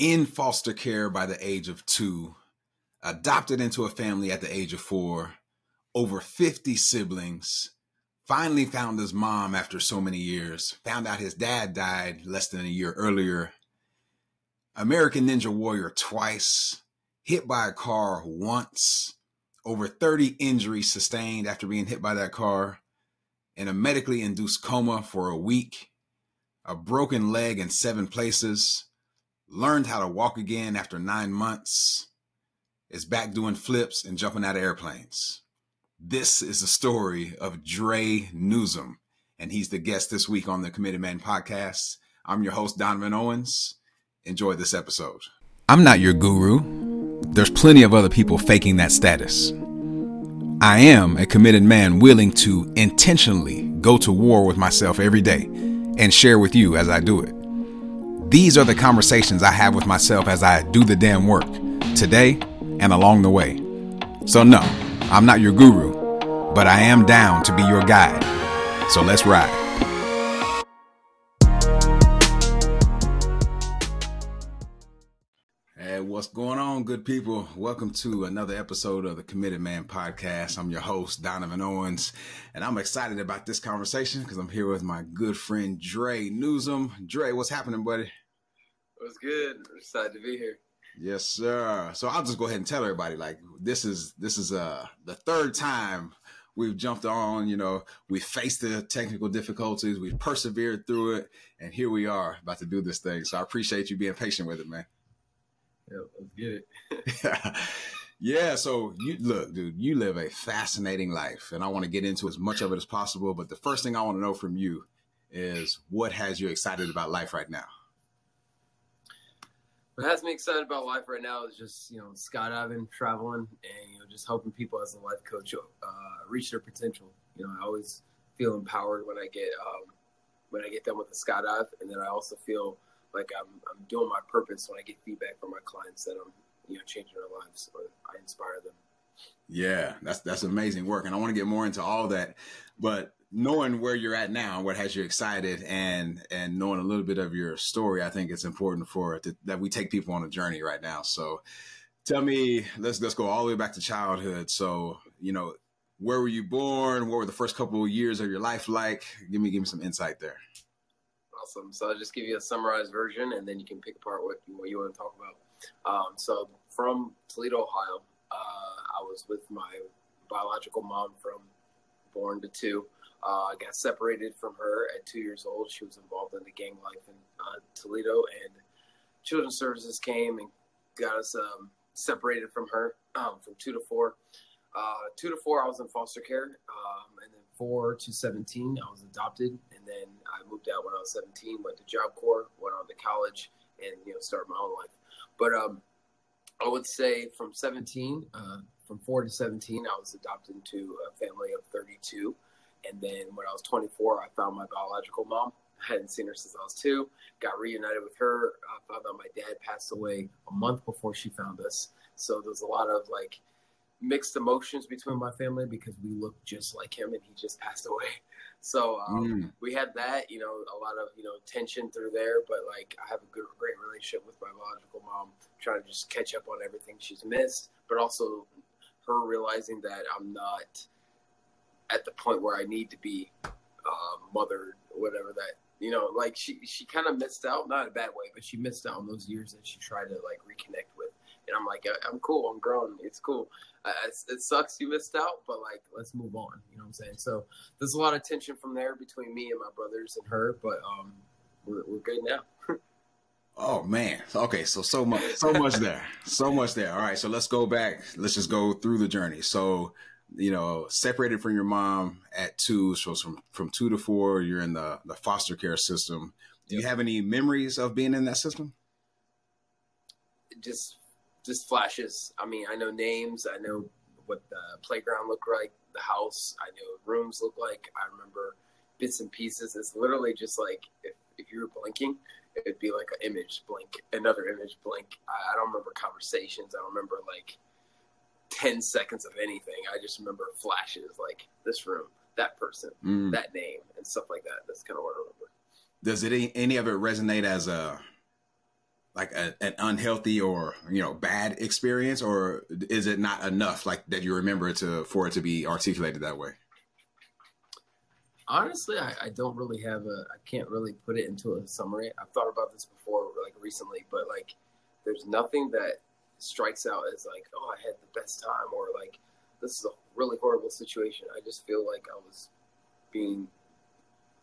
in foster care by the age of two, adopted into a family at the age of four, over 50 siblings, finally found his mom after so many years, found out his dad died less than a year earlier, American Ninja Warrior twice, hit by a car once, over 30 injuries sustained after being hit by that car, in a medically induced coma for a week, a broken leg in seven places, learned how to walk again after nine months, is back doing flips and jumping out of airplanes. This is the story of Dre Nuzum, and he's the guest this week on the Committed Man podcast. I'm your host, Donovan Owens. Enjoy this episode. I'm not your guru. There's plenty of other people faking that status. I am a committed man willing to intentionally go to war with myself every day and share with you as I do it. These are the conversations I have with myself as I do the damn work today and along the way. So, no, I'm not your guru, but I am down to be your guide. So, let's ride. Hey, what's going on, good people? Welcome to another episode of the Committed Man podcast. I'm your host, Donovan Owens, and I'm excited about this conversation because I'm here with my good friend Dre Nuzum. Dre, what's happening, buddy? What's good? I'm excited to be here. Yes, sir. So I'll just go ahead and tell everybody like this is this is uh the third time we've jumped on, you know, we faced the technical difficulties, we've persevered through it, and here we are about to do this thing. So I appreciate you being patient with it, man. Yeah, let's get it. yeah, so you look, dude, you live a fascinating life, and I want to get into as much of it as possible. But the first thing I want to know from you is what has you excited about life right now? What has me excited about life right now is just you know skydiving, traveling, and you know just helping people as a life coach uh, reach their potential. You know, I always feel empowered when I get um, when I get done with the skydive, and then I also feel like I'm I'm doing my purpose when I get feedback from my clients that I'm you know changing their lives or I inspire them. Yeah, that's that's amazing work, and I want to get more into all that, but knowing where you're at now, what has you excited, and and knowing a little bit of your story, I think it's important for to, that we take people on a journey right now. So, tell me, let's let's go all the way back to childhood. So, you know, where were you born? What were the first couple of years of your life like? Give me give me some insight there. Awesome. So I'll just give you a summarized version, and then you can pick apart what you, what you want to talk about. Um, so from Toledo, Ohio, I was with my biological mom from born to two. Uh, got separated from her at two years old. She was involved in the gang life in uh, Toledo, and Children's Services came and got us um, separated from her um, from two to four. Uh, two to four, I was in foster care, um, and then four to seventeen, I was adopted, and then I moved out when I was seventeen. Went to Job Corps, went on to college, and you know started my own life. But um, I would say from seventeen, uh, from four to seventeen, I was adopted into a family of thirty-two. And then when I was 24, I found my biological mom. I hadn't seen her since I was two. Got reunited with her. I found out my dad passed away a month before she found us. So there's a lot of like mixed emotions between my family because we look just like him and he just passed away. So um, mm. we had that, you know, a lot of you know tension through there. But like I have a good, great relationship with my biological mom, trying to just catch up on everything she's missed, but also her realizing that I'm not at the point where I need to be uh, mothered, or whatever that you know, like she she kind of missed out, not in a bad way, but she missed out on those years that she tried to like reconnect with. And I'm like, I'm cool, I'm grown, it's cool. Uh, it sucks you missed out, but like, let's move on. You know what I'm saying? So there's a lot of tension from there between me and my brothers and her, but um, we're we're good now. Oh man. Okay, so so much so much there. So much there. All right, so let's go back. Let's just go through the journey. So you know, separated from your mom at two, so from from two to four, you're in the the foster care system. Do yep. you have any memories of being in that system? Just just flashes. I mean, I know names. I know what the playground looked like, the house. I know rooms look like. I remember bits and pieces. It's literally just like if, if you were blinking, it'd be like an image blink, another image blink. I, I don't remember conversations. I don't remember like 10 seconds of anything. I just remember flashes like this room, that person, mm. that name, and stuff like that. That's kind of what I remember. Does it any of it resonate as a like a, an unhealthy or you know bad experience, or is it not enough like that you remember it to for it to be articulated that way? Honestly, I, I don't really have a. I can't really put it into a summary. I've thought about this before, like recently, but like, there's nothing that strikes out as like, oh, I had the best time, or like, this is a really horrible situation. I just feel like I was being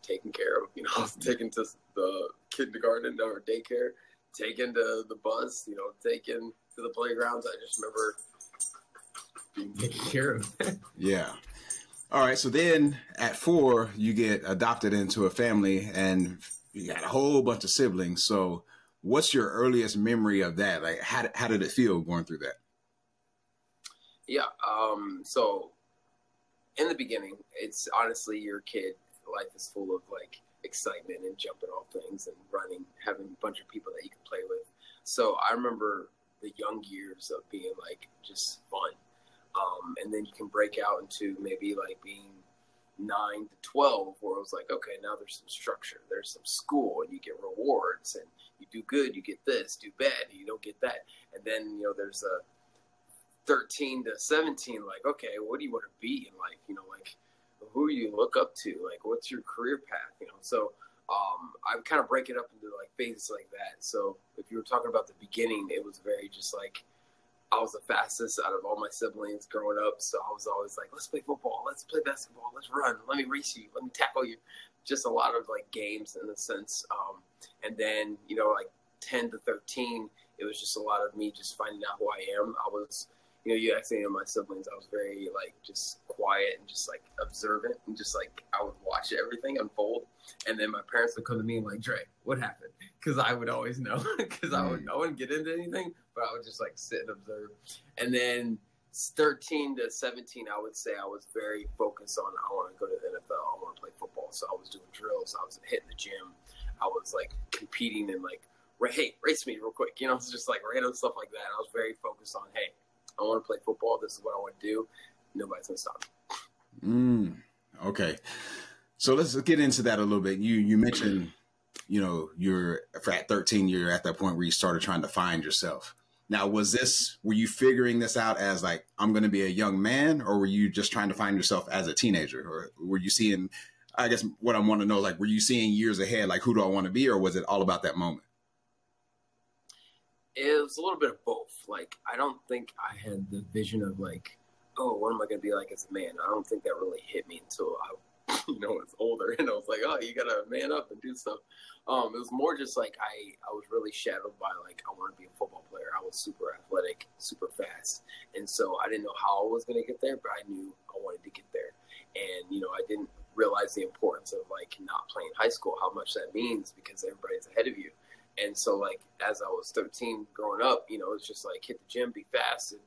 taken care of. You know, taken to the kindergarten or daycare, taken to the bus. You know, taken to the playgrounds. I just remember being taken care of. yeah. All right. So then at four, you get adopted into a family and you got a whole bunch of siblings. So what's your earliest memory of that? Like, how, how did it feel going through that? Yeah. Um, so in the beginning, it's honestly your kid life is full of like excitement and jumping off things and running, having a bunch of people that you can play with. So I remember the young years of being like just fun. Um, and then you can break out into maybe like being nine to 12, where it was like, okay, now there's some structure, there's some school, and you get rewards, and you do good, you get this, do bad, you don't get that. And then, you know, there's a 13 to 17, like, okay, what do you want to be in life? You know, like, who you look up to, like, what's your career path? You know, so um, I kind of break it up into like phases like that. So if you were talking about the beginning, it was very just like I was the fastest out of all my siblings growing up. So I was always like, let's play football, let's play basketball, let's run, let me race you, let me tackle you. Just a lot of like games in a sense. Um, and then, you know, like 10 to 13, it was just a lot of me just finding out who I am. I was you know, you any of my siblings, I was very like just quiet and just like observant and just like I would watch everything unfold. And then my parents would come to me and like, Dre, what happened? Because I would always know because I would mm. I wouldn't get into anything, but I would just like sit and observe. And then 13 to 17, I would say I was very focused on I want to go to the NFL, I want to play football. So I was doing drills, I was hitting the gym, I was like competing and like, hey, race me real quick. You know, it's just like random stuff like that. I was very focused on, hey, I want to play football. This is what I want to do. Nobody's gonna stop me. Mm, okay, so let's get into that a little bit. You you mentioned, you know, you're at 13. You're at that point where you started trying to find yourself. Now, was this were you figuring this out as like I'm going to be a young man, or were you just trying to find yourself as a teenager, or were you seeing? I guess what I want to know, like, were you seeing years ahead, like who do I want to be, or was it all about that moment? It was a little bit of both. Like, I don't think I had the vision of like, oh, what am I to be like as a man? I don't think that really hit me until I, you know, was older, and I was like, oh, you got to man up and do stuff. Um, it was more just like I, I was really shadowed by like I want to be a football player. I was super athletic, super fast, and so I didn't know how I was to get there, but I knew I wanted to get there. And you know, I didn't realize the importance of like not playing high school, how much that means because everybody's ahead of you. And so, like, as I was 13 growing up, you know, it's just like hit the gym, be fast, and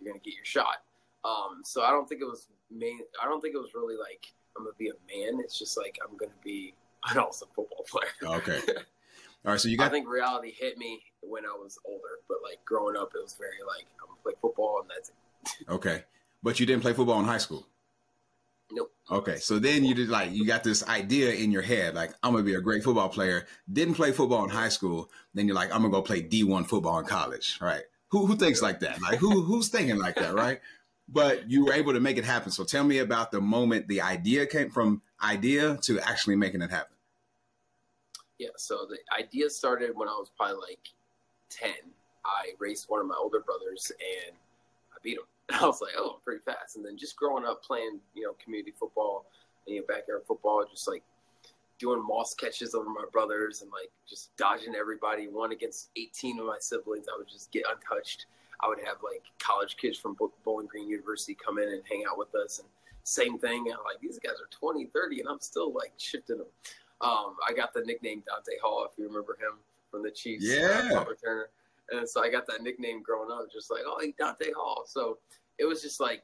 you're gonna get your shot. Um, so I don't think it was main. I don't think it was really like I'm gonna be a man. It's just like I'm gonna be an awesome football player. Okay. All right. So you got. I think reality hit me when I was older, but like growing up, it was very like I'm gonna play football and that's it. okay, but you didn't play football in high school. Nope. Okay, so then you did like you got this idea in your head, like I'm gonna be a great football player. Didn't play football in high school. Then you're like, I'm gonna go play D1 football in college, right? Who who thinks like that? Like who who's thinking like that, right? But you were able to make it happen. So tell me about the moment the idea came from idea to actually making it happen. Yeah, so the idea started when I was probably like ten. I raced one of my older brothers and I beat him I was like, oh, I'm pretty fast. And then just growing up playing, you know, community football and you know, backyard football, just like doing moss catches over my brothers and like just dodging everybody. One against 18 of my siblings, I would just get untouched. I would have like college kids from Bowling Green University come in and hang out with us, and same thing. I'm like, these guys are 20, 30, and I'm still like shifting them. Um, I got the nickname Dante Hall, if you remember him from the Chiefs. Uh, yeah. Uh, returner. And so I got that nickname growing up, just like, oh, hey, Dante Hall. So it was just like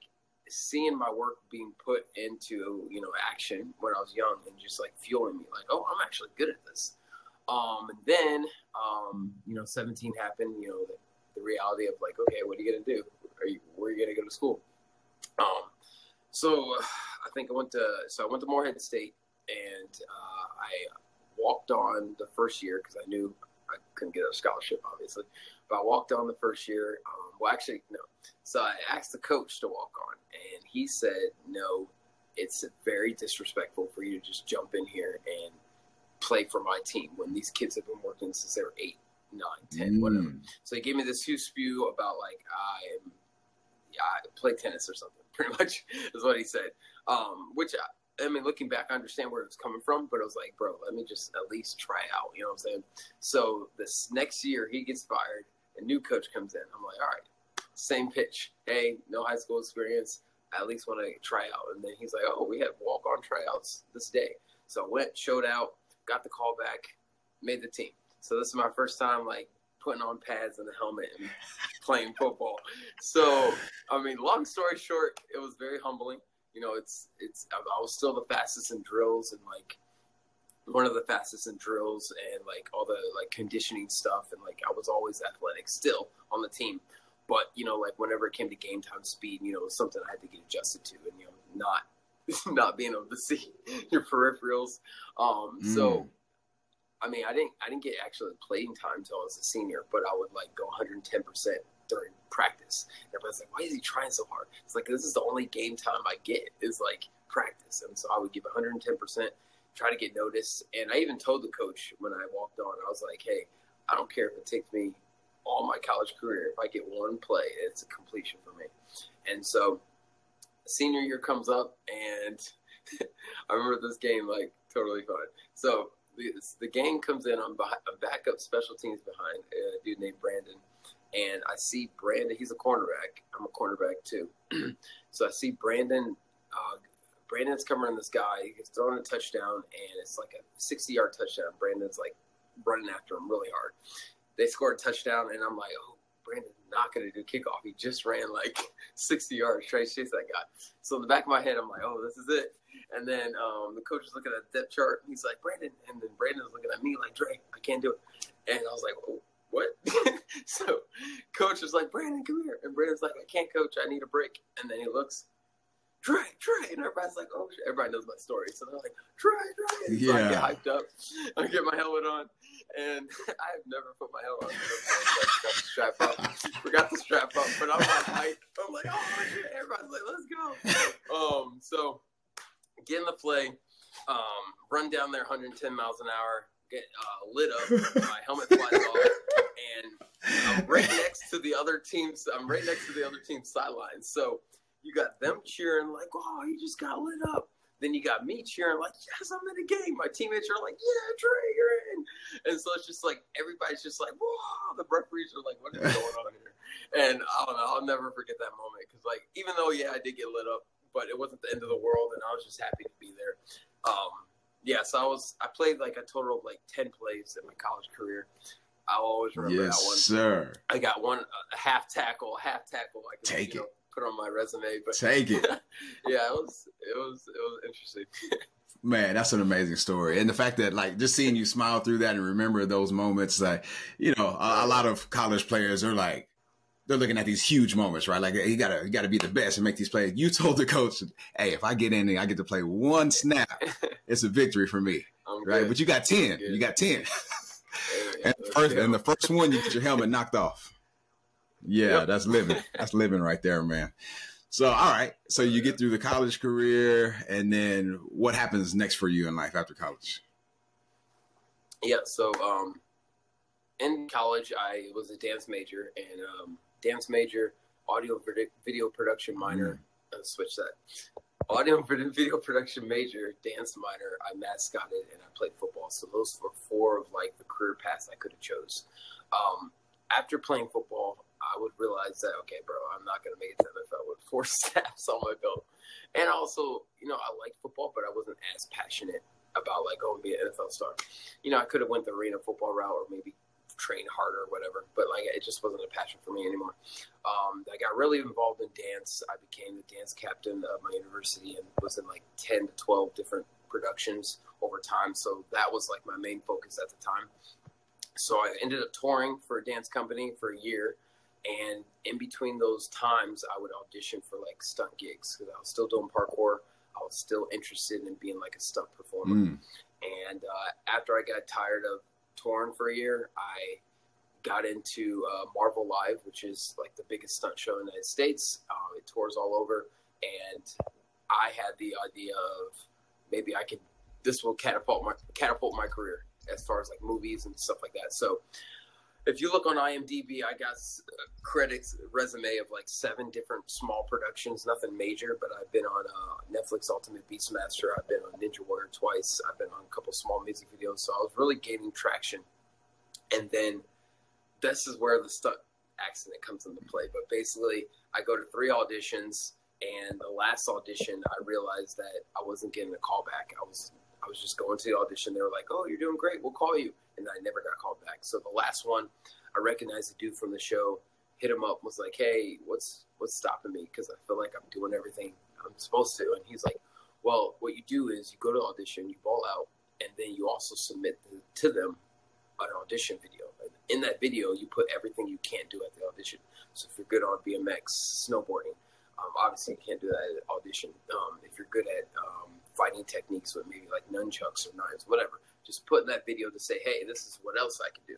seeing my work being put into you know action when I was young and just like fueling me like oh I'm actually good at this. Um and then um you know 17 happened you know the, the reality of like okay what are you gonna do? Are you where are you gonna go to school? Um so uh, I think I went to so I went to Morehead State and uh, I walked on the first year because I knew I couldn't get a scholarship, obviously. But I walked on the first year. Um, well, actually, no. So I asked the coach to walk on, and he said, no, it's very disrespectful for you to just jump in here and play for my team when these kids have been working since they were eight, nine, ten, mm. whatever. So he gave me this huge spew about like I am, yeah, I play tennis or something. Pretty much is what he said. Um, which I, I mean, looking back, I understand where it's coming from, but I was like, bro, let me just at least try out. You know what I'm saying? So this next year, he gets fired, a new coach comes in. I'm like, all right, same pitch. Hey, no high school experience. I at least want to try out. And then he's like, oh, we have walk on tryouts this day. So I went, showed out, got the call back, made the team. So this is my first time like putting on pads and a helmet and playing football. So I mean, long story short, it was very humbling. You know, it's it's I was still the fastest in drills and like one of the fastest in drills and like all the like conditioning stuff and like I was always athletic still on the team. But you know, like whenever it came to game time speed, you know, it was something I had to get adjusted to, and you know, not not being able to see your peripherals. Um, mm. So, I mean, I didn't I didn't get actually playing time until I was a senior, but I would like go 110 percent during practice. Everybody's like, "Why is he trying so hard?" It's like this is the only game time I get is like practice, and so I would give 110 percent, try to get noticed. And I even told the coach when I walked on, I was like, "Hey, I don't care if it takes me all my college career. If I get one play, it's a completion for me." And so senior year comes up, and I remember this game like totally fun. So the, the game comes in. I'm, behind, I'm backup special teams behind a dude named Brandon, and I see Brandon. He's a cornerback. I'm a cornerback too. so I see Brandon. Uh, Brandon's covering this guy. He's throwing a touchdown, and it's like a 60 yard touchdown. Brandon's like running after him really hard. They score a touchdown, and I'm like, oh, Brandon's not going to do kickoff. He just ran like 60 yards, to chase that guy. So in the back of my head, I'm like, oh, this is it. And then um, the coach is looking at the depth chart. And he's like, Brandon. And then Brandon's looking at me like, Dre, I can't do it. And I was like, oh, what? so coach was like, Brandon, come here. And Brandon's like, I can't coach. I need a break. And then he looks, Dre, Dre. And everybody's like, oh, shit. everybody knows my story. So they're like, Dre, Dre. So yeah. I get hyped up. I get my helmet on and I have never put my helmet on. I forgot the strap up. Forgot the strap up, but I'm like, I, am like, oh shit! Everybody's like, let's go. Um, so get in the play, um, run down there 110 miles an hour, get uh, lit up. My helmet flies off, and I'm right next to the other team's. I'm right next to the other team's sideline. So you got them cheering like, "Oh, you just got lit up." Then you got me cheering like, yes, I'm in the game. My teammates are like, yeah, Dre, you're in. And so it's just like everybody's just like, whoa. The referees are like, what is going on here? And I don't know. I'll never forget that moment because like even though yeah, I did get lit up, but it wasn't the end of the world, and I was just happy to be there. Um, yeah, so I was I played like a total of like ten plays in my college career. I'll always remember yes, that one. sir. I got one a half tackle, half tackle. I could, Take it. Know, put on my resume. But take it. yeah, it was it was it was interesting. Man, that's an amazing story, and the fact that like just seeing you smile through that and remember those moments, like you know, a, a lot of college players are like they're looking at these huge moments, right? Like you gotta you gotta be the best and make these plays. You told the coach, "Hey, if I get in and I get to play one snap, it's a victory for me." I'm right? Good. But you got ten. You got ten. and, first, and the first one, you get your helmet knocked off. Yeah, yep. that's living. That's living right there, man. So, all right. So you get through the college career, and then what happens next for you in life after college? Yeah. So, um, in college, I was a dance major, and um, dance major, audio video production minor. Mm. Uh, switch that. Audio video production major, dance minor. I mascotted and I played football. So those were four of like the career paths I could have chose. Um, after playing football, I would realize that okay, bro, I'm not gonna make it to the NFL with four snaps on my belt. And also, you know, I like football, but I wasn't as passionate about like going to be an NFL star. You know, I could have went the arena football route or maybe train harder or whatever, but like it just wasn't a passion for me anymore. Um, I got really involved in dance. I became the dance captain of my university and was in like ten to twelve different productions over time. So that was like my main focus at the time. So I ended up touring for a dance company for a year and in between those times, I would audition for like stunt gigs because I was still doing parkour. I was still interested in being like a stunt performer. Mm. And uh, after I got tired of touring for a year, I got into uh, Marvel Live, which is like the biggest stunt show in the United States. Uh, it tours all over, and I had the idea of maybe I could this will catapult my catapult my career as far as like movies and stuff like that. So if you look on IMDb, I got credits resume of like seven different small productions, nothing major, but I've been on uh, Netflix Ultimate Beastmaster. I've been on Ninja Warrior twice. I've been on a couple small music videos, so I was really gaining traction. And then this is where the stunt accident comes into play. But basically, I go to three auditions, and the last audition, I realized that I wasn't getting a call back. I was I was just going to the audition. They were like, "Oh, you're doing great. We'll call you." And I never got called back. So the last one, I recognized the dude from the show. Hit him up. Was like, "Hey, what's what's stopping me? Because I feel like I'm doing everything I'm supposed to." And he's like, "Well, what you do is you go to audition, you ball out, and then you also submit the, to them an audition video. And in that video, you put everything you can't do at the audition. So if you're good on BMX, snowboarding, um, obviously you can't do that at audition. Um, if you're good at um, fighting techniques with maybe like nunchucks or knives, whatever. Just put in that video to say, hey, this is what else I can do.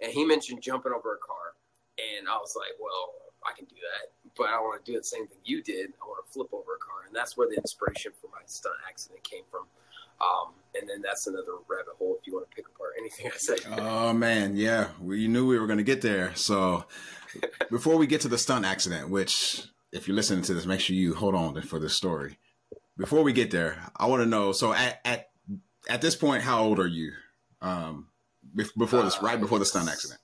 And he mentioned jumping over a car. And I was like, well, I can do that, but I want to do the same thing you did. I want to flip over a car. And that's where the inspiration for my stunt accident came from. Um, and then that's another rabbit hole if you want to pick apart anything I say. oh man, yeah, we knew we were going to get there. So before we get to the stunt accident, which if you're listening to this, make sure you hold on for this story before we get there, I want to know. So at at at this point, how old are you? Um, before this, right before the stunt accident.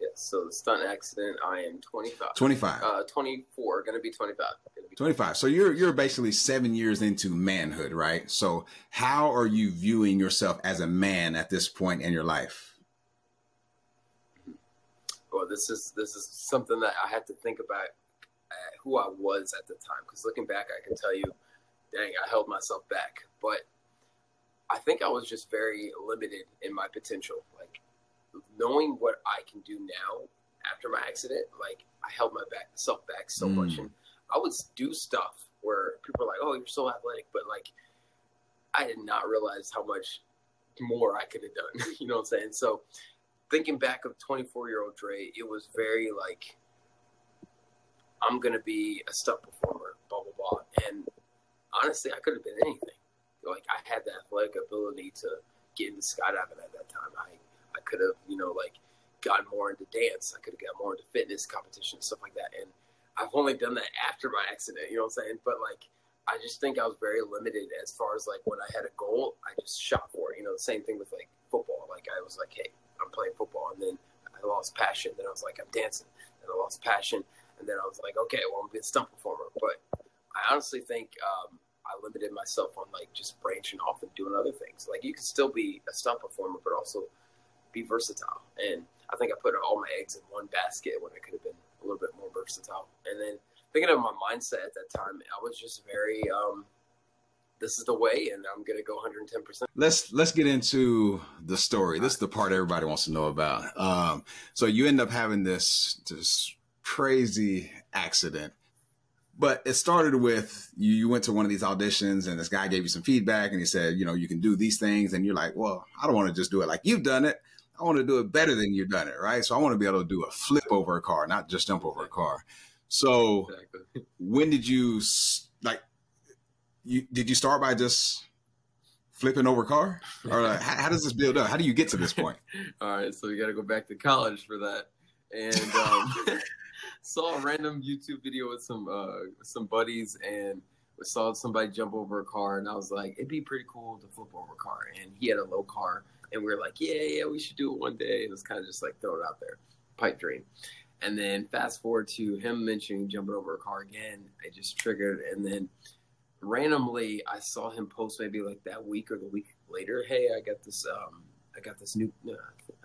Yes. So the stunt accident, I am 25. 25. Uh, 24. Going to be 25. Be 25. So you're you're basically seven years into manhood, right? So how are you viewing yourself as a man at this point in your life? Well, this is this is something that I had to think about who I was at the time. Because looking back, I can tell you, dang, I held myself back. But I think I was just very limited in my potential. Like knowing what I can do now after my accident, like I held my back self back so mm. much, and I would do stuff where people are like, "Oh, you're so athletic," but like I did not realize how much more I could have done. you know what I'm saying? So thinking back of 24 year old Dre, it was very like I'm going to be a stunt performer, blah, blah, blah. And honestly, I could have been anything. Like, I had the athletic ability to get into skydiving at that time. I, I could have, you know, like, gotten more into dance. I could have got more into fitness competitions, stuff like that. And I've only done that after my accident, you know what I'm saying? But, like, I just think I was very limited as far as, like, when I had a goal, I just shot for it. You know, the same thing with, like, football. Like, I was like, hey, I'm playing football. And then I lost passion. Then I was like, I'm dancing. And I lost passion and then I was like, okay, well, I'm gonna be a stunt performer. But I honestly think um, I limited myself on like just branching off and doing other things. Like you can still be a stunt performer, but also be versatile. And I think I put all my eggs in one basket when I could have been a little bit more versatile. And then thinking of my mindset at that time, I was just very. Um, this is the way and I'm to go 110%. Let's let's get into the story. This is the part everybody wants to know about. Um, so you end up having this this crazy accident. But it started with you, you went to one of these auditions and this guy gave you some feedback and he said, you know, you can do these things. And you're like, well, I don't want to just do it like you've done it. I want to do it better than you've done it, right? So I want to be able to do a flip over a car, not just jump over a car. So exactly. when did you like? You did you start by just flipping over a car, or like, how, how, does this build up? How do you get to this point? All right, so you got to go back to college for that, and um, saw a random YouTube video with some uh, some buddies and we saw somebody jump over a car and I was like, it'd be pretty cool to flip over a car. And he had a low car and we were like, yeah, yeah, we should do it one day. And it was kind of just like throw it out there, pipe dream. And then fast forward to him mentioning jumping over a car again, it just triggered. And then randomly, I saw him post maybe like that week or the week later, hey, I got this, um, I got this new, uh,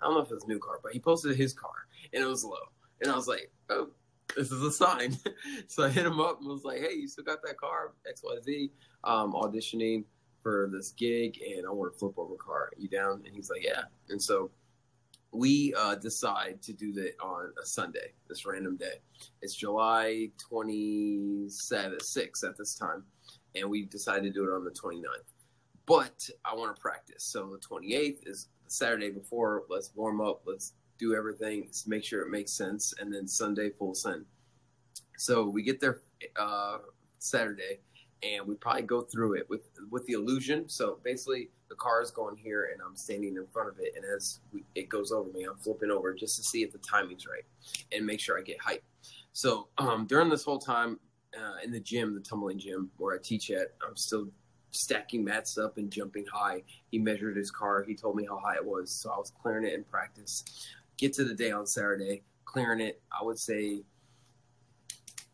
I don't know if it's new car, but he posted his car and it was low. And I was like, oh, this is a sign. so I hit him up and was like, hey, you still got that car? XYZ, um, auditioning for this gig and I want to flip over car. You down? And he's like, yeah. And so we uh, decide to do that on a Sunday, this random day. It's July 27th, 6th at this time. And we decided to do it on the 29th. But I want to practice. So the 28th is the Saturday before, let's warm up, let's do everything, make sure it makes sense, and then Sunday full send. So we get there uh, Saturday, and we probably go through it with with the illusion. So basically, the car is going here, and I'm standing in front of it, and as we, it goes over me, I'm flipping over just to see if the timing's right and make sure I get height. So um, during this whole time uh, in the gym, the tumbling gym where I teach at, I'm still stacking mats up and jumping high. He measured his car. He told me how high it was, so I was clearing it in practice. Get to the day on Saturday, clearing it. I would say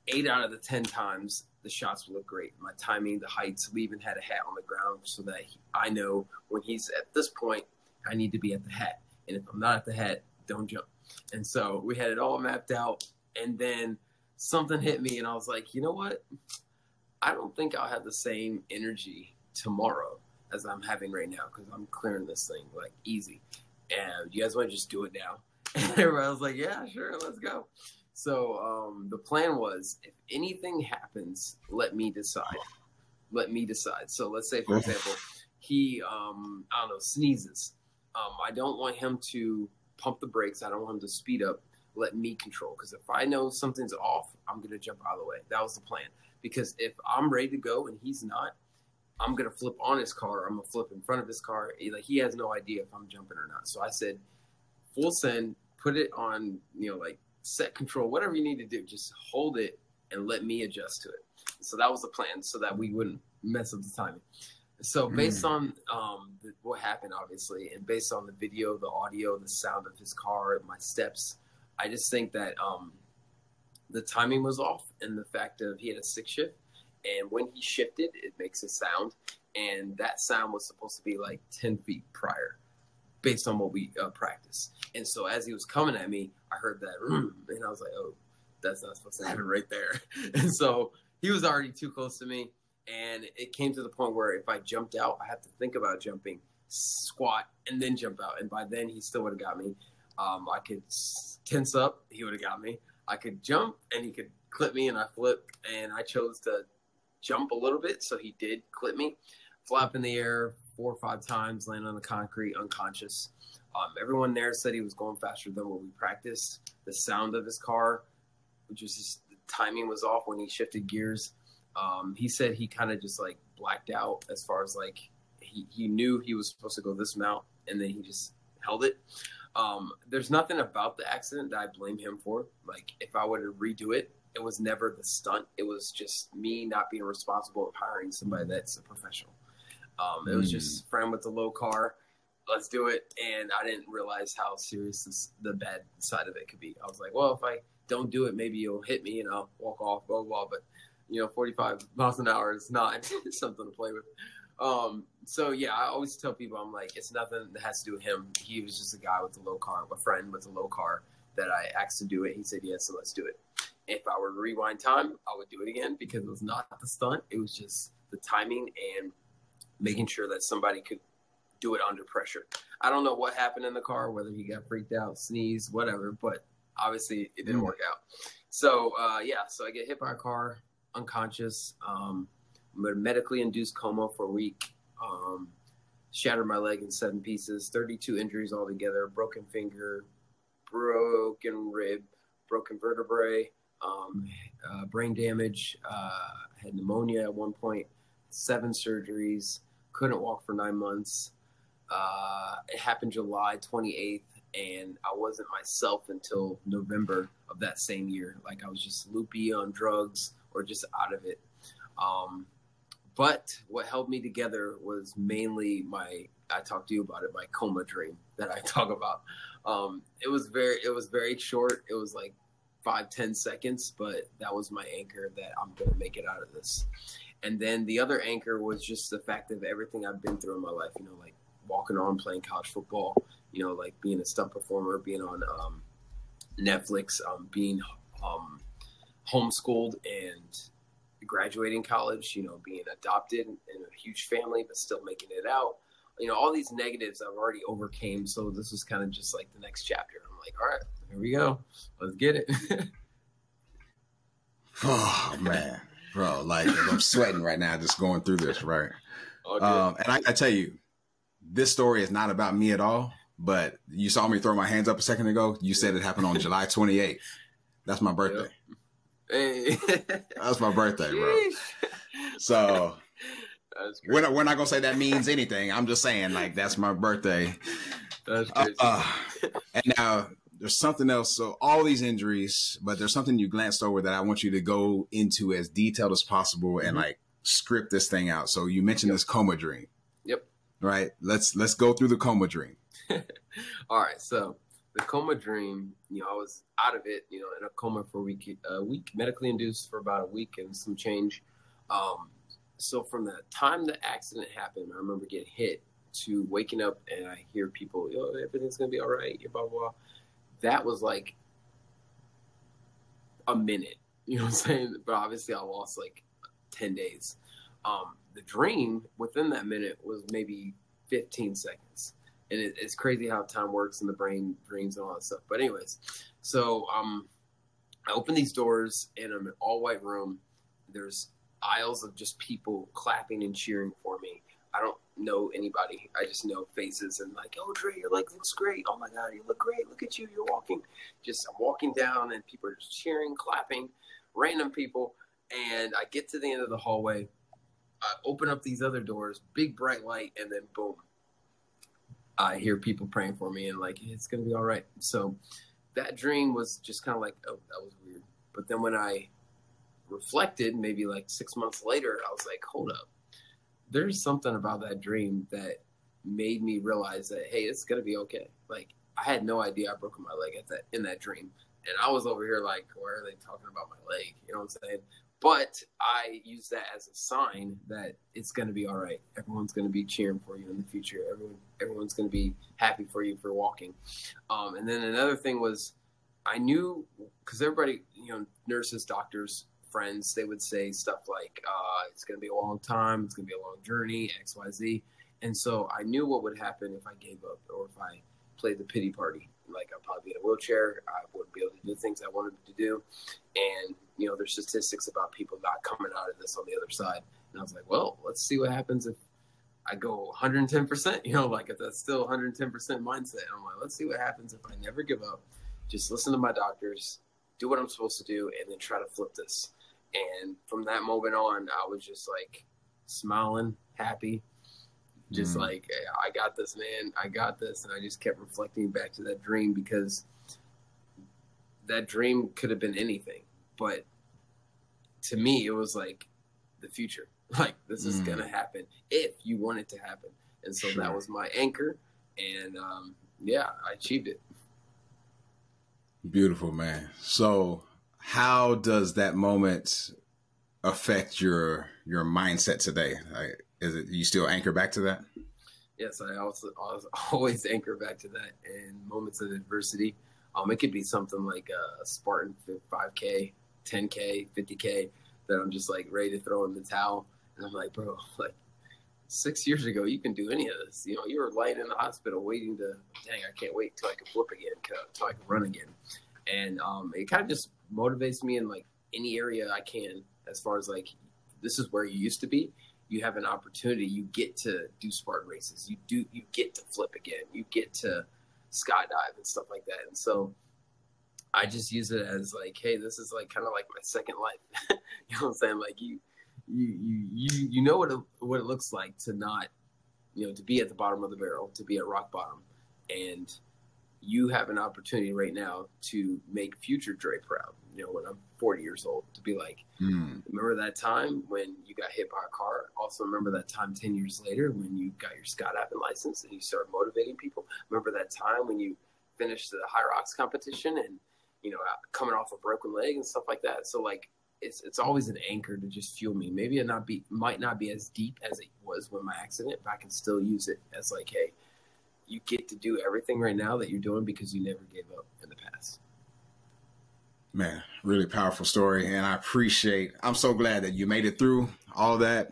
eight out of the ten times the shots will look great. My timing, the heights. We even had a hat on the ground so that he, I know when he's at this point, I need to be at the hat. And if I'm not at the hat, don't jump. And so we had it all mapped out. And then something hit me, and I was like, you know what? I don't think I'll have the same energy tomorrow as I'm having right now because I'm clearing this thing like easy. And you guys want to just do it now? Everybody was like, yeah, sure, let's go. So um, the plan was if anything happens, let me decide. Let me decide. So let's say, for example, he, um, I don't know, sneezes. Um, I don't want him to pump the brakes. I don't want him to speed up. Let me control. Because if I know something's off, I'm going to jump out of the way. That was the plan. Because if I'm ready to go and he's not, I'm going to flip on his car. I'm going to flip in front of his car. Like he has no idea if I'm jumping or not. So I said, full send, put it on, you know, like set control, whatever you need to do, just hold it and let me adjust to it. So that was the plan, so that we wouldn't mess up the timing. So based mm. on um, the, what happened, obviously, and based on the video, the audio, the sound of his car, my steps, I just think that um, the timing was off, and the fact of he had a six shift, and when he shifted, it makes a sound, and that sound was supposed to be like ten feet prior based on what we uh, practice. And so as he was coming at me, I heard that, and I was like, oh, that's not supposed to happen right there. And so he was already too close to me. And it came to the point where if I jumped out, I had to think about jumping, squat, and then jump out. And by then, he still would have got me. Um, I could tense up, he would have got me. I could jump, and he could clip me, and I flipped. And I chose to jump a little bit, so he did clip me, flap in the air, four or five times, land on the concrete, unconscious. Um, everyone there said he was going faster than what we practiced. The sound of his car, which was just the timing was off when he shifted gears. Um, he said he kind of just like blacked out as far as like he, he knew he was supposed to go this mount and then he just held it. Um, there's nothing about the accident that I blame him for. Like if I were to redo it, it was never the stunt. It was just me not being responsible of hiring somebody that's a professional. Um, it was just mm. friend with the low car. Let's do it. And I didn't realize how serious this, the bad side of it could be. I was like, well, if I don't do it, maybe you'll hit me and I'll walk off, blah, blah, blah. But, you know, 45 miles an hour is not something to play with. Um, so yeah, I always tell people, I'm like, it's nothing that has to do with him. He was just a guy with a low car, a friend with a low car that I asked to do it. He said, yes, so let's do it. If I were to rewind time, I would do it again because it was not the stunt. It was just the timing and making sure that somebody could do it under pressure. I don't know what happened in the car, whether he got freaked out, sneezed, whatever, but obviously it didn't mm. work out. So uh, yeah, so I get hit by a car, unconscious, um, medically induced coma for a week, um, shattered my leg in seven pieces, 32 injuries altogether, broken finger, broken rib, broken vertebrae, um, uh, brain damage, uh, had pneumonia at one point, seven surgeries, couldn't walk for nine months. Uh, it happened July 28th, and I wasn't myself until November of that same year. Like I was just loopy on drugs or just out of it. Um, but what held me together was mainly my I talked to you about it my coma dream that I talk about. Um, it was very it was very short. It was like five ten seconds, but that was my anchor that I'm gonna make it out of this. And then the other anchor was just the fact of everything I've been through in my life, you know, like walking on playing college football, you know, like being a stunt performer, being on um, Netflix, um, being um, homeschooled and graduating college, you know, being adopted in a huge family, but still making it out. You know, all these negatives I've already overcame. So this was kind of just like the next chapter. I'm like, all right, here we go. Let's get it. oh, man bro. Like I'm sweating right now just going through this, right? Um, and I, I tell you, this story is not about me at all. but you saw me throw my hands up a second ago. You said it happened on July 28th. That's my birthday. Hey. That's my birthday, bro. So we're not, we're not gonna say that means anything. I'm just saying like that's my birthday. That's uh, crazy. Uh, uh, and now there's something else. So all these injuries, but there's something you glanced over that I want you to go into as detailed as possible and mm-hmm. like script this thing out. So you mentioned yep. this coma dream. Yep. Right. Let's let's go through the coma dream. all right. So the coma dream, you know, I was out of it, you know, in a coma for a week, a week, medically induced for about a week and some change. Um, so from the time the accident happened, I remember getting hit to waking up and I hear people, yo, everything's gonna be all right, blah blah. That was like a minute, you know what I'm saying? But obviously, I lost like ten days. Um, the dream within that minute was maybe 15 seconds, and it, it's crazy how time works in the brain, dreams, and all that stuff. But anyways, so um, I open these doors and I'm in an all white room. There's aisles of just people clapping and cheering for me. I don't know anybody. I just know faces and like, oh Dre, your leg looks great. Oh my god, you look great. Look at you. You're walking. Just I'm walking down and people are just cheering, clapping, random people. And I get to the end of the hallway. I open up these other doors, big bright light, and then boom. I hear people praying for me and like it's gonna be all right. So that dream was just kind of like, oh, that was weird. But then when I reflected, maybe like six months later, I was like, hold up, there's something about that dream that made me realize that hey, it's gonna be okay. Like I had no idea I broke my leg at that in that dream, and I was over here like, why are they talking about my leg? You know what I'm saying? But I use that as a sign that it's to be all right. Everyone's to be cheering for you in the future. Everyone, everyone's to be happy for you for walking. Um, and then another thing was, I knew because everybody, you know, nurses, doctors, friends, they would say stuff like, uh, it's going to be a long time, it's going to be a long journey, X, Y, Z. And so I knew what would happen if I gave up or if I played the pity party. Like I'd probably be in a wheelchair, I wouldn't be able to do things I wanted to do. And, you know, there's statistics about people not coming out of this on the other side. And I was like, well, let's see what happens if I go 110%, you know, like if that's still 110% mindset. I'm like, let's see what happens if I never give up. Just listen to my doctors, do what I'm supposed to do, and then try to flip this. And from that moment on, I was just like smiling, happy, just mm. like, I got this, man. I got this. And I just kept reflecting back to that dream because that dream could have been anything. But to me, it was like the future. Like, this is mm. going to happen if you want it to happen. And so sure. that was my anchor. And um, yeah, I achieved it. Beautiful, man. So, how does that moment affect your your mindset today? Is it you still anchor back to that? Yes, I also always anchor back to that in moments of adversity. Um, it could be something like a Spartan 5K, 10K, 50K that I'm just like ready to throw in the towel, and I'm like, bro, like six years ago, you can do any of this. You know, you were lying in the hospital waiting to, dang, I can't wait till I can flip again, till I can run again. And um, it kind of just motivates me in like any area I can as far as like this is where you used to be. You have an opportunity. You get to do Spartan races. You do. You get to flip again. You get to skydive and stuff like that. And so I just use it as like, hey, this is like kind of like my second life. you know what I'm saying? Like you, you, you, you, you know what it, what it looks like to not, you know, to be at the bottom of the barrel, to be at rock bottom, and you have an opportunity right now to make future Dre proud. You know, when I'm 40 years old, to be like, mm. remember that time when you got hit by a car? Also, remember that time 10 years later when you got your Scott skydiving license and you started motivating people? Remember that time when you finished the high rocks competition and, you know, coming off a broken leg and stuff like that? So, like, it's, it's always an anchor to just fuel me. Maybe it not be might not be as deep as it was when my accident, but I can still use it as like, hey, you get to do everything right now that you're doing because you never gave up in the past. Man, really powerful story. And I appreciate, I'm so glad that you made it through all that.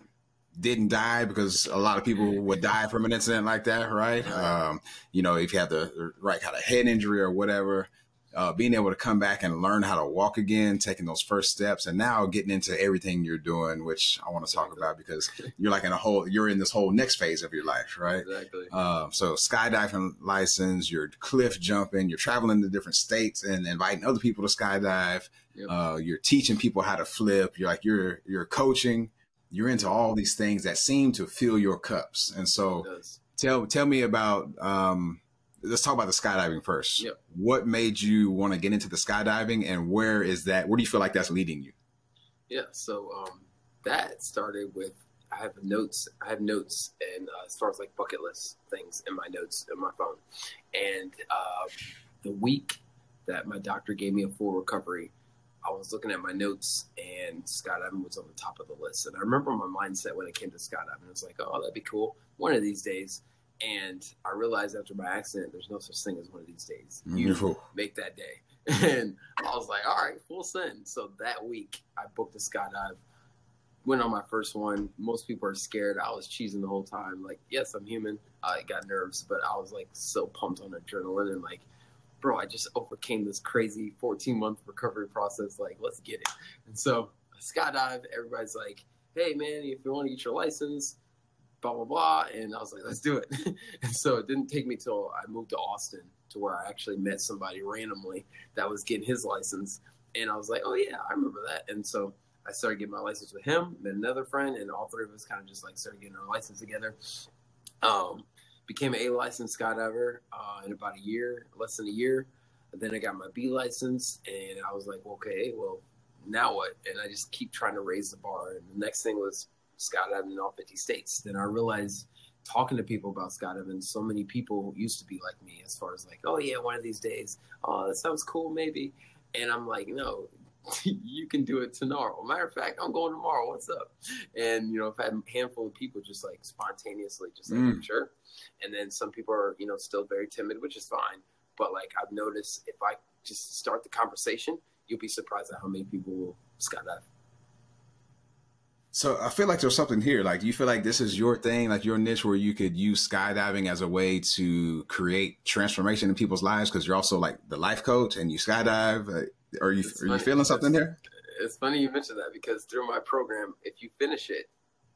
Didn't die because a lot of people would die from an incident like that, right? Um, you know, if you had the right kind of head injury or whatever, uh, being able to come back and learn how to walk again, taking those first steps, and now getting into everything you're doing, which I want to talk about because you're like in a whole, you're in this whole next phase of your life, right? Exactly. Uh, so skydiving license, you're cliff jumping, you're traveling to different states and inviting other people to skydive. Yep. Uh, you're teaching people how to flip. You're like you're you're coaching. You're into all these things that seem to fill your cups. And so, tell tell me about um, let's talk about the skydiving first. Yep. What made you want to get into the skydiving, and where is that? Where do you feel like that's leading you? Yeah, so um, that started with I have notes. I have notes, and uh, as far as like bucket list things in my notes in my phone, and uh, the week that my doctor gave me a full recovery, I was looking at my notes, and skydiving was on the top of the list. And I remember my mindset when it came to skydiving. It was like, oh, that'd be cool. One of these days, and I realized after my accident, there's no such thing as one of these days. You mm-hmm. make that day. And I was like, all right, full send. So that week, I booked a skydive, went on my first one. Most people are scared. I was cheesing the whole time. Like, yes, I'm human. I got nerves, but I was like so pumped on adrenaline and like, bro, I just overcame this crazy 14 month recovery process. Like, let's get it. And so, skydive, everybody's like, hey, man, if you want to get your license, blah blah blah. And i was like let's do it. And so it didn't take me till i moved to austin to where i actually met somebody randomly that was getting his license. And i was like oh yeah i remember that. And so i started getting my license with him then another friend and all three of us kind of just like started getting our license together. Um, became an a licensed skydiver uh, in about a year less than a year. And then i got my b license and i was like okay well now what? And i just keep trying to raise the bar. And the next thing was skydiving in all 50 states. Then I realized talking to people about skydiving, so many people used to be like me as far as like, oh yeah, one of these days, oh that sounds cool maybe, and I'm like, no, you can do it tomorrow. Matter of fact, I'm going tomorrow. What's up? And you know, I've had a handful of people just like spontaneously, just like mm. sure, and then some people are you know still very timid, which is fine. But like I've noticed, if I just start the conversation, you'll be surprised at how many people will skydive. So I feel like there's something here. Like you feel like this is your thing, like your niche where you could use skydiving as a way to create transformation in people's lives because you're also like the life coach and you skydive. Uh, are you are you feeling something there? It's funny you mentioned that because through my program, if you finish it,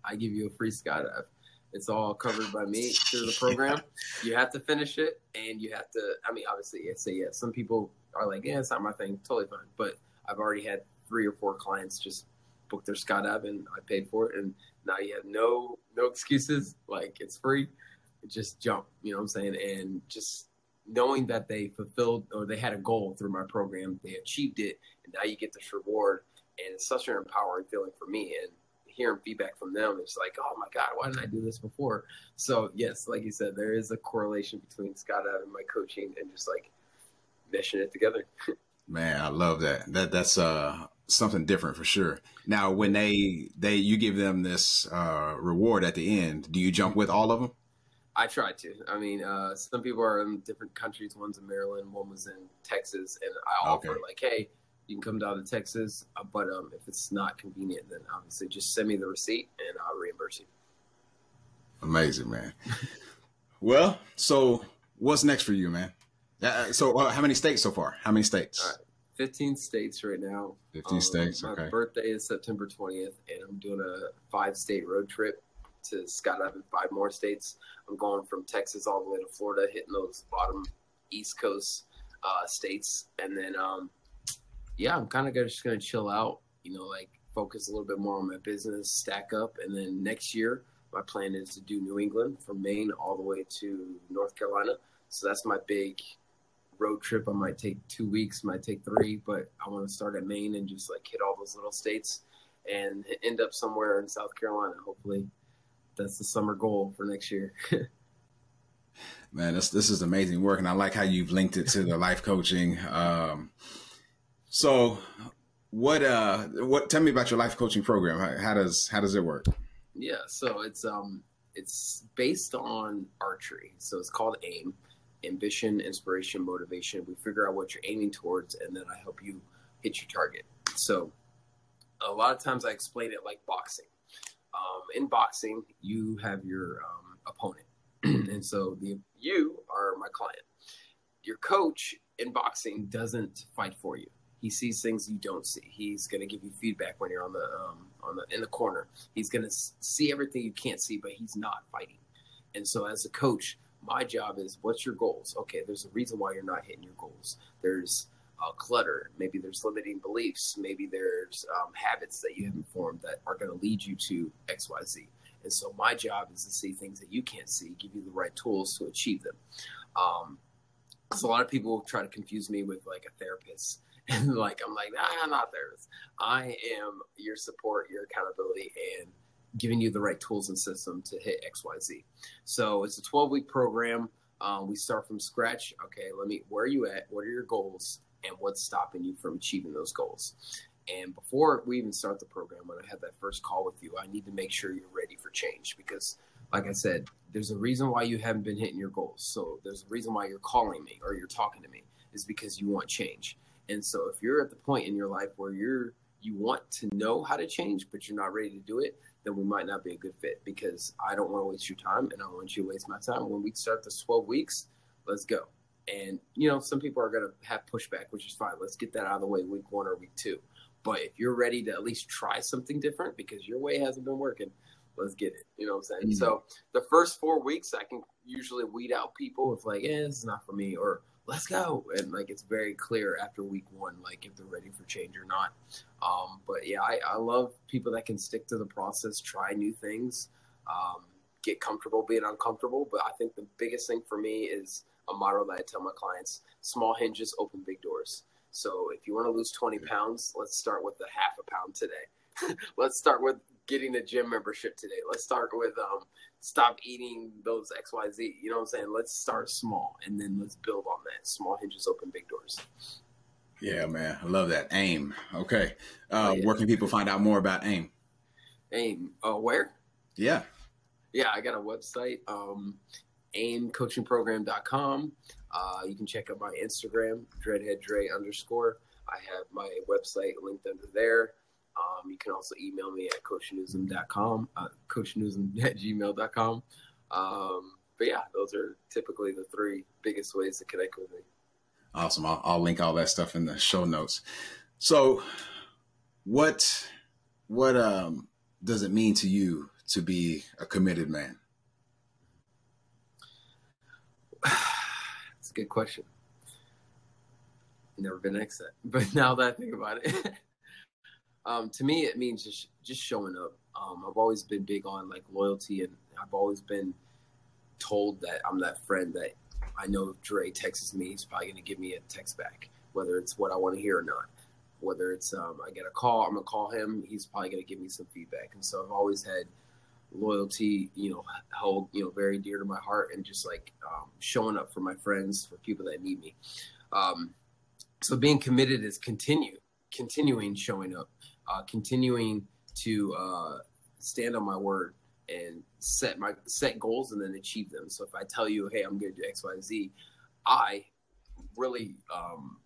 I give you a free skydive. It's all covered by me through the program. you have to finish it, and you have to. I mean, obviously, I say yes. Some people are like, "Yeah, it's not my thing." Totally fine, but I've already had three or four clients just booked their skydive and I paid for it. And now you have no no excuses. Like it's free. Just jump. You know what I'm saying? And just knowing that they fulfilled or they had a goal through my program, they achieved it, and now you get this reward. And it's such an empowering feeling for me. And hearing feedback from them, it's like, oh my God, why didn't I do this before? So yes, like you said, there is a correlation between skydive and my coaching and just like meshing it together. Man, I love that. That that's uh something different for sure. Now, when they they you give them this uh, reward at the end, do you jump with all of them? I try to. I mean, uh, some people are in different countries. One's in Maryland, one was in Texas, and I offer okay. like, hey, you can come down to Texas, uh, but um, if it's not convenient, then obviously just send me the receipt and I'll reimburse you. Amazing, man. well, so what's next for you, man? Uh, so, uh, how many states so far? How many states? 15 states right now. 15 um, states. Okay. My birthday is September 20th, and I'm doing a five state road trip to skydive in five more states. I'm going from Texas all the way to Florida, hitting those bottom East Coast uh, states, and then um, yeah, I'm kind of just gonna chill out. You know, like focus a little bit more on my business, stack up, and then next year my plan is to do New England from Maine all the way to North Carolina. So that's my big road trip. I might take two weeks, might take three, but I want to start at Maine and just like hit all those little states and end up somewhere in South Carolina. Hopefully, that's the summer goal for next year. Man, this this is amazing work, and I like how you've linked it to the life coaching. Um, so, what uh, what? Tell me about your life coaching program. How, how does how does it work? Yeah, so it's um it's based on archery. So it's called AIM ambition, inspiration, motivation. We figure out what you're aiming towards, and then I help you hit your target. So, a lot of times I explain it like boxing. Um, in boxing, you have your um, opponent, and so the you are my client. Your coach in boxing doesn't fight for you. He sees things you don't see. He's going to give you feedback when you're on the um, on the in the corner. He's going to see everything you can't see, but he's not fighting. And so, as a coach, my job is what's your goals? Okay, there's a reason why you're not hitting your goals. There's uh, clutter. Maybe there's limiting beliefs. Maybe there's um, habits that you haven't formed that are going to lead you to X, Y, Z. And so my job is to see things that you can't see, give you the right tools to achieve them. Um, a lot of people try to confuse me with like a therapist. And like I'm like, nah, I'm not a therapist. I am your support, your accountability, and giving you the right tools and system to hit XYZ. So it's a 12 week program. Um, we start from scratch. Okay, let me, where are you at? What are your goals? And what's stopping you from achieving those goals? And before we even start the program, when I have that first call with you, I need to make sure you're ready for change because, like I said, there's a reason why you haven't been hitting your goals. So there's a reason why you're calling me or you're talking to me is because you want change. And so if you're at the point in your life where you're you want to know how to change, but you're not ready to do it, then we might not be a good fit because I don't want to waste your time and I don't want you to waste my time. When we start this 12 weeks, let's go. And, you know, some people are going to have pushback, which is fine. Let's get that out of the way week one or week two. But if you're ready to at least try something different because your way hasn't been working, let's get it. You know what I'm saying? Mm-hmm. So the first four weeks, I can usually weed out people with like, "Yeah, this is not for me," or "Let's go," and like it's very clear after week one, like if they're ready for change or not. Um, but yeah, I, I love people that can stick to the process, try new things, um, get comfortable being uncomfortable. But I think the biggest thing for me is a motto that I tell my clients: small hinges open big doors. So if you want to lose 20 pounds, let's start with a half a pound today. let's start with getting a gym membership today. Let's start with um, stop eating those XYZ. You know what I'm saying? Let's start small and then let's build on that. Small hinges open big doors. Yeah, man. I love that. AIM. Okay. Uh, oh, yeah. Where can people find out more about AIM? AIM. Uh, where? Yeah. Yeah, I got a website, um, aimcoachingprogram.com. Uh, you can check out my Instagram, dredheaddre underscore. I have my website linked under there. Um, you can also email me at coachnuzum.com, uh, coachnuzum at gmail.com. Um, but yeah, those are typically the three biggest ways to connect with me. Awesome. I'll, I'll link all that stuff in the show notes. So what, what, um, does it mean to you to be a committed man? It's a good question. Never been asked that, but now that I think about it, um, to me it means just just showing up. Um, I've always been big on like loyalty, and I've always been told that I'm that friend that I know if Dre texts me, he's probably going to give me a text back, whether it's what I want to hear or not. Whether it's um, I get a call, I'm gonna call him. He's probably going to give me some feedback, and so I've always had loyalty, you know, held you know very dear to my heart, and just like um, showing up for my friends, for people that need me. Um, so being committed is continue, continuing showing up, uh, continuing to uh, stand on my word and set my set goals and then achieve them. So if I tell you, hey, I'm going to do X, Y, Z, I really um,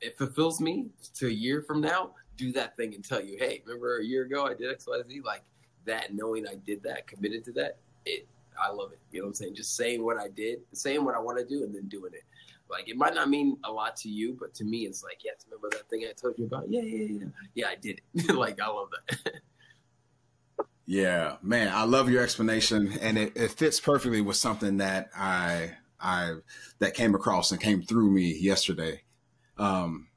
it fulfills me to a year from now. Do that thing and tell you, hey, remember a year ago I did X, Y, Z? Like that, knowing I did that, committed to that, it I love it. You know what I'm saying? Just saying what I did, saying what I want to do, and then doing it. Like it might not mean a lot to you, but to me, it's like, yes, remember that thing I told you about? Yeah, yeah, yeah. Yeah, I did it. like I love that. yeah, man, I love your explanation, and it, it fits perfectly with something that I I that came across and came through me yesterday. Um,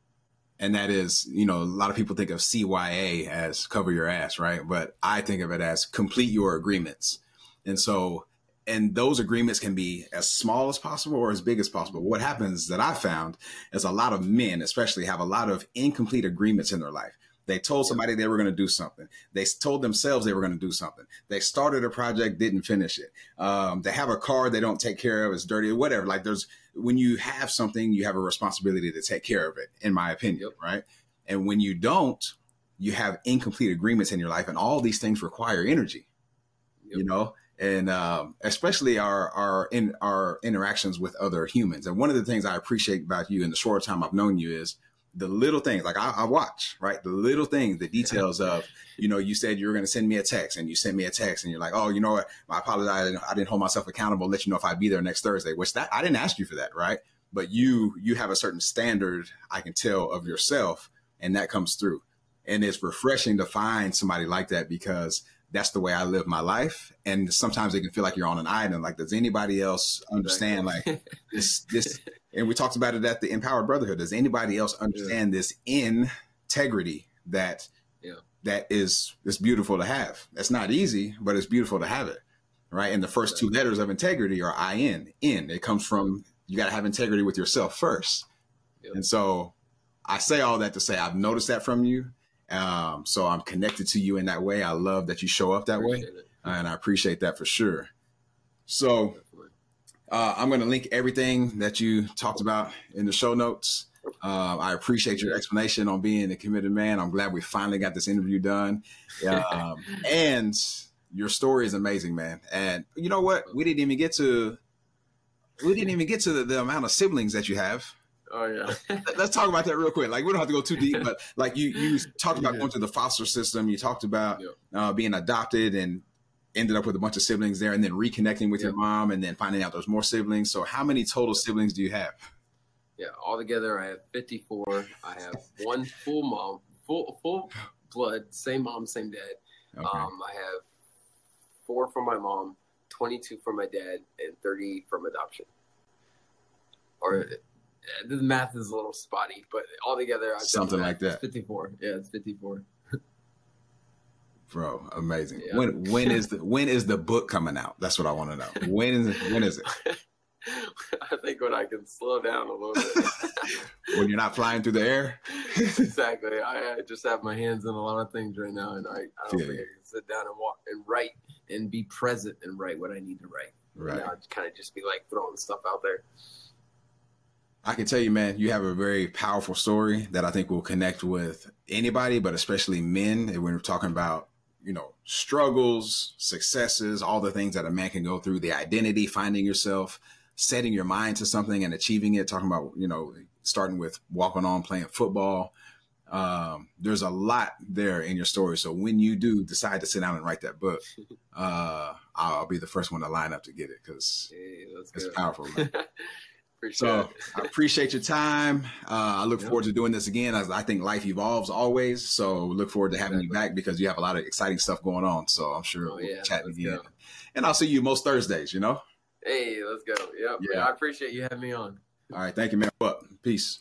and that is, you know, a lot of people think of CYA as cover your ass, right? But I think of it as complete your agreements. And so and those agreements can be as small as possible or as big as possible. What happens that I found is a lot of men, especially, have a lot of incomplete agreements in their life. They told somebody they were going to do something. They told themselves they were going to do something. They started a project, didn't finish it. Um, they have a car they don't take care of. It's dirty, whatever. Like there's when you have something, you have a responsibility to take care of it. In my opinion, right? And when you don't, you have incomplete agreements in your life, and all these things require energy. You know, and um, especially our our in our interactions with other humans. And one of the things I appreciate about you in the short time I've known you is the little things. Like I, I watch, right? The little things, the details of, you know, you said you were going to send me a text, and you sent me a text, and you're like, oh, you know what? I apologize. I didn't, I didn't hold myself accountable. Let you know if I'd be there next Thursday. Which that I didn't ask you for that, right? but you you have a certain standard I can tell of yourself, and that comes through. And it's refreshing to find somebody like that because that's the way I live my life. And sometimes it can feel like you're on an island. Like, does anybody else understand like this this and we talked about it at the Empowered Brotherhood. Does anybody else understand yeah. this integrity that yeah. that is is beautiful to have? That's not easy, but it's beautiful to have it. Right. And the first two letters of integrity are I N. In. It comes from you gotta have integrity with yourself first. Yep. And so I say all that to say I've noticed that from you. Um, so I'm connected to you in that way. I love that you show up that way. It. And I appreciate that for sure. So uh, I'm going to link everything that you talked about in the show notes. Uh, I appreciate your explanation on being a committed man. I'm glad we finally got this interview done. Um, and your story is amazing, man. And you know what? We didn't even get to we didn't even get to the, the amount of siblings that you have. Oh yeah. Let's talk about that real quick. Like we don't have to go too deep, but like you you talked about yeah. going to the foster system. You talked about yeah. uh, being adopted and ended up with a bunch of siblings there and then reconnecting with yeah. your mom and then finding out there's more siblings. So how many total siblings do you have? Yeah, altogether I have 54. I have one full mom, full full blood, same mom, same dad. Okay. Um, I have four from my mom, 22 from my dad, and 30 from adoption. Or the math is a little spotty, but altogether I've something like that. 54. Yeah, it's 54 bro amazing. Yeah. when when is the when is the book coming out? That's what i want to know. When is it when is it? I think when i can slow down a little bit. When you're not flying through the air? Exactly. I, I, just have my hands in a lot of things right now and i, I don't yeah. think i can sit down and walk and write and be present and write what i need to write. Right. Now kind of just be like throwing stuff out there I can tell you, man, you have a very powerful story that I think will connect with anybody, but especially men. And when we're talking about you know, struggles, successes, all the things that a man can go through, the identity, finding yourself, setting your mind to something and achieving it, talking about, you know, starting with walking on playing football. Um, there's a lot there in your story. So when you do decide to sit down and write that book, uh, I'll be the first one to line up to get it because hey, it's powerful. Appreciate so it. I appreciate your time. Uh, I look yep. forward to doing this again. As I think life evolves always. So look forward to having exactly. you back because you have a lot of exciting stuff going on. So I'm sure oh, we'll yeah, chat again. Go. And I'll see you most Thursdays, you know? Hey, let's go. Yep. Yeah. I appreciate you having me on. All right. Thank you, man. Peace.